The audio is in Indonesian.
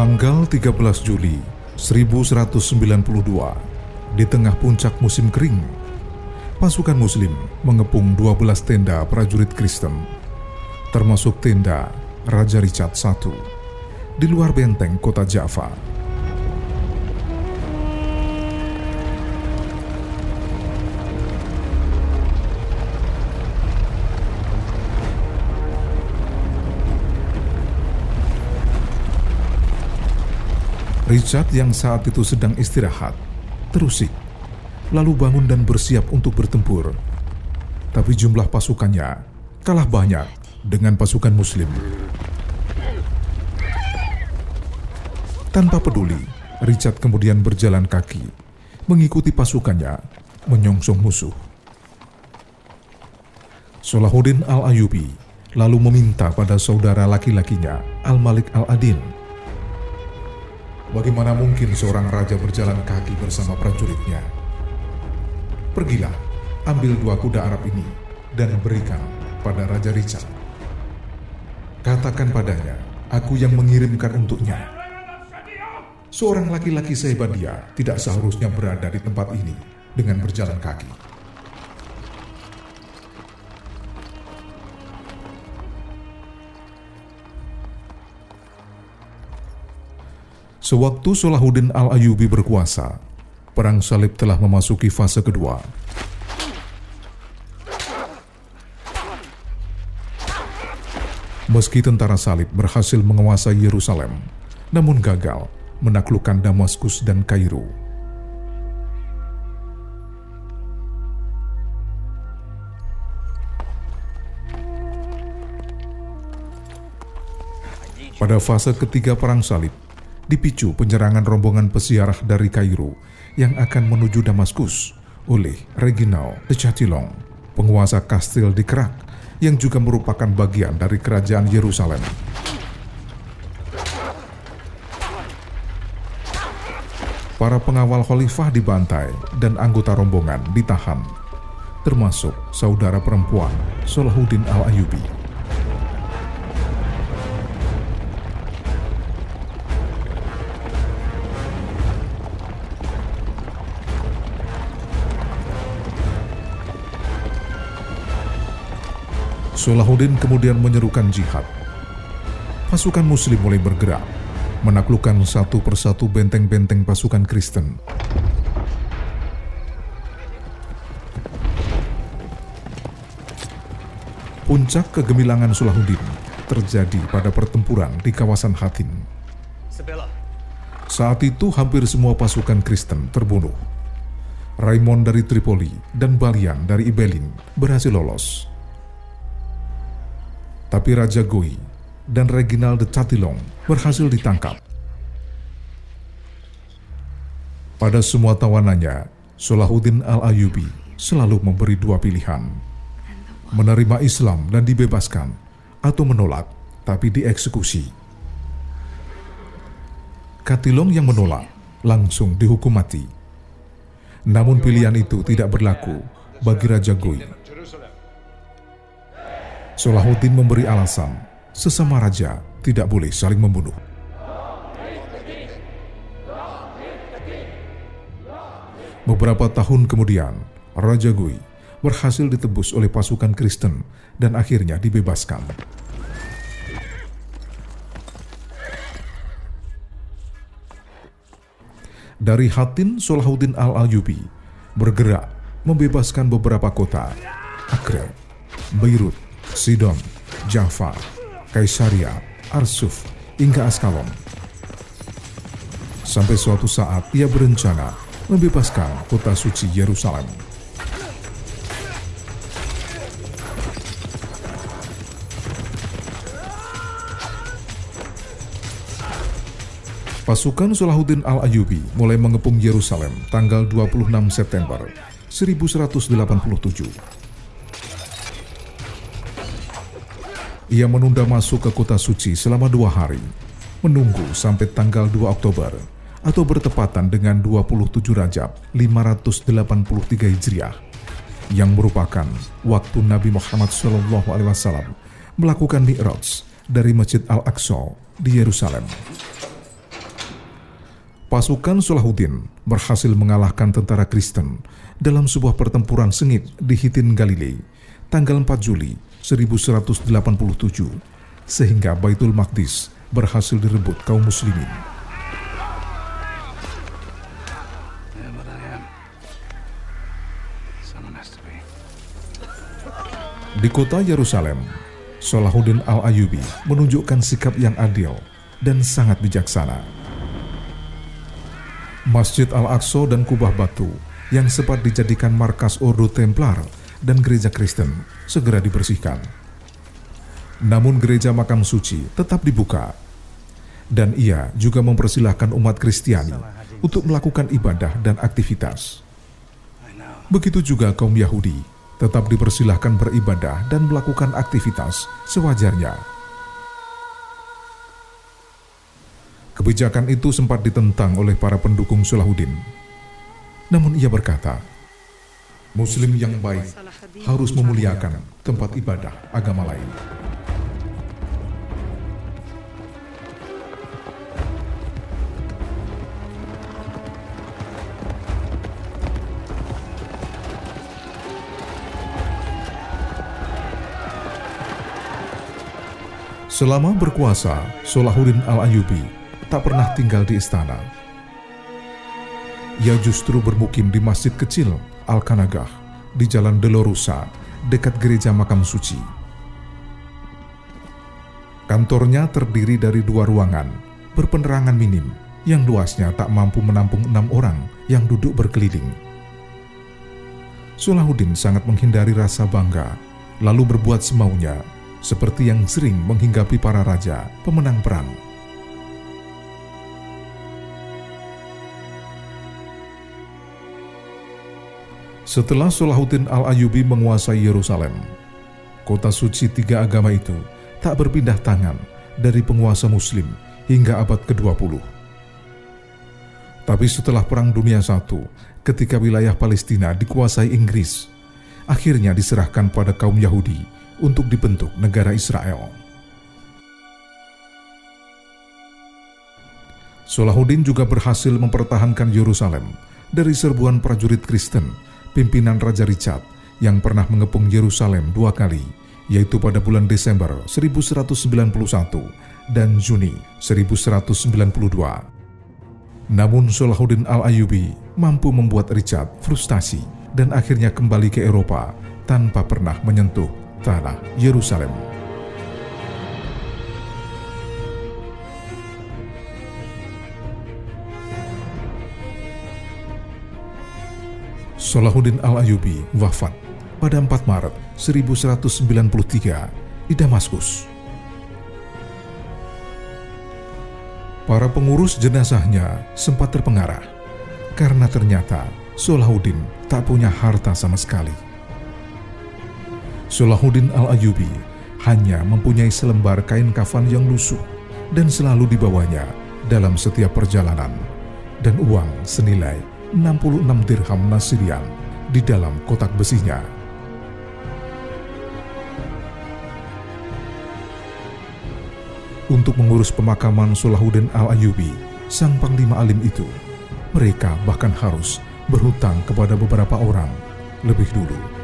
Tanggal 13 Juli 1192, di tengah puncak musim kering, pasukan muslim mengepung 12 tenda prajurit Kristen, termasuk tenda Raja Richard I, di luar benteng kota Java. Richard yang saat itu sedang istirahat, terusik, lalu bangun dan bersiap untuk bertempur. Tapi jumlah pasukannya kalah banyak dengan pasukan muslim. Tanpa peduli, Richard kemudian berjalan kaki, mengikuti pasukannya, menyongsong musuh. Solahuddin Al-Ayubi lalu meminta pada saudara laki-lakinya, Al-Malik Al-Adin, Bagaimana mungkin seorang raja berjalan kaki bersama prajuritnya? Pergilah, ambil dua kuda Arab ini dan berikan pada Raja Richard. Katakan padanya, aku yang mengirimkan untuknya. Seorang laki-laki sehebat dia tidak seharusnya berada di tempat ini dengan berjalan kaki. Sewaktu Salahuddin Al-Ayubi berkuasa, Perang Salib telah memasuki fase kedua. Meski tentara salib berhasil menguasai Yerusalem, namun gagal menaklukkan Damaskus dan Kairo. Pada fase ketiga Perang Salib, dipicu penyerangan rombongan pesiarah dari Kairo yang akan menuju Damaskus oleh Reginald de Chatillon, penguasa kastil di Kerak yang juga merupakan bagian dari kerajaan Yerusalem. Para pengawal khalifah dibantai dan anggota rombongan ditahan, termasuk saudara perempuan Salahuddin Al-Ayubi. Salahuddin kemudian menyerukan jihad. Pasukan muslim mulai bergerak, menaklukkan satu persatu benteng-benteng pasukan Kristen. Puncak kegemilangan Salahuddin terjadi pada pertempuran di kawasan Hatin. Saat itu hampir semua pasukan Kristen terbunuh. Raymond dari Tripoli dan Balian dari Ibelin berhasil lolos. Tapi Raja Goi dan Reginald de Chatillon berhasil ditangkap. Pada semua tawanannya, Salahuddin Al-Ayubi selalu memberi dua pilihan. Menerima Islam dan dibebaskan, atau menolak tapi dieksekusi. Katilong yang menolak langsung dihukum mati. Namun pilihan itu tidak berlaku bagi Raja Goi Salahuddin memberi alasan sesama raja tidak boleh saling membunuh. Beberapa tahun kemudian, Raja Gui berhasil ditebus oleh pasukan Kristen dan akhirnya dibebaskan. Dari Hatin, Salahuddin Al-Ayubi bergerak membebaskan beberapa kota, Acre, Beirut, Sidon, Jaffa, Kaisaria, Arsuf, hingga Askalon. Sampai suatu saat ia berencana membebaskan kota suci Yerusalem. Pasukan Salahuddin Al-Ayubi mulai mengepung Yerusalem tanggal 26 September 1187 Ia menunda masuk ke kota suci selama dua hari, menunggu sampai tanggal 2 Oktober atau bertepatan dengan 27 Rajab 583 Hijriah yang merupakan waktu Nabi Muhammad SAW melakukan mi'raj dari Masjid Al-Aqsa di Yerusalem. Pasukan Salahuddin berhasil mengalahkan tentara Kristen dalam sebuah pertempuran sengit di Hitin Galilei tanggal 4 Juli 1187 sehingga Baitul Maqdis berhasil direbut kaum muslimin. Di kota Yerusalem, Salahuddin Al-Ayubi menunjukkan sikap yang adil dan sangat bijaksana. Masjid Al-Aqsa dan Kubah Batu yang sempat dijadikan markas Ordo Templar dan gereja Kristen segera dibersihkan. Namun gereja makam suci tetap dibuka dan ia juga mempersilahkan umat Kristiani untuk melakukan ibadah dan aktivitas. Begitu juga kaum Yahudi tetap dipersilahkan beribadah dan melakukan aktivitas sewajarnya. Kebijakan itu sempat ditentang oleh para pendukung Salahuddin. Namun ia berkata, Muslim yang baik harus memuliakan tempat ibadah agama lain. Selama berkuasa, Solahuddin Al-Ayubi tak pernah tinggal di istana. Ia justru bermukim di masjid kecil Al-Kanagah di Jalan Delorusa, dekat gereja makam suci. Kantornya terdiri dari dua ruangan, berpenerangan minim, yang luasnya tak mampu menampung enam orang yang duduk berkeliling. Solahuddin sangat menghindari rasa bangga, lalu berbuat semaunya seperti yang sering menghinggapi para raja pemenang perang. Setelah Salahuddin Al-Ayubi menguasai Yerusalem, kota suci tiga agama itu tak berpindah tangan dari penguasa muslim hingga abad ke-20. Tapi setelah Perang Dunia I, ketika wilayah Palestina dikuasai Inggris, akhirnya diserahkan pada kaum Yahudi untuk dibentuk negara Israel. Salahuddin juga berhasil mempertahankan Yerusalem dari serbuan prajurit Kristen pimpinan Raja Richard yang pernah mengepung Yerusalem dua kali, yaitu pada bulan Desember 1191 dan Juni 1192. Namun Salahuddin Al-Ayubi mampu membuat Richard frustasi dan akhirnya kembali ke Eropa tanpa pernah menyentuh tanah Yerusalem. Salahuddin Al-Ayubi wafat pada 4 Maret 1193 di Damaskus. Para pengurus jenazahnya sempat terpengarah karena ternyata Salahuddin tak punya harta sama sekali. Salahuddin Al-Ayubi hanya mempunyai selembar kain kafan yang lusuh dan selalu dibawanya dalam setiap perjalanan dan uang senilai 66 dirham Nasirian di dalam kotak besinya. Untuk mengurus pemakaman Salahuddin Al-Ayubi, sang panglima alim itu, mereka bahkan harus berhutang kepada beberapa orang lebih dulu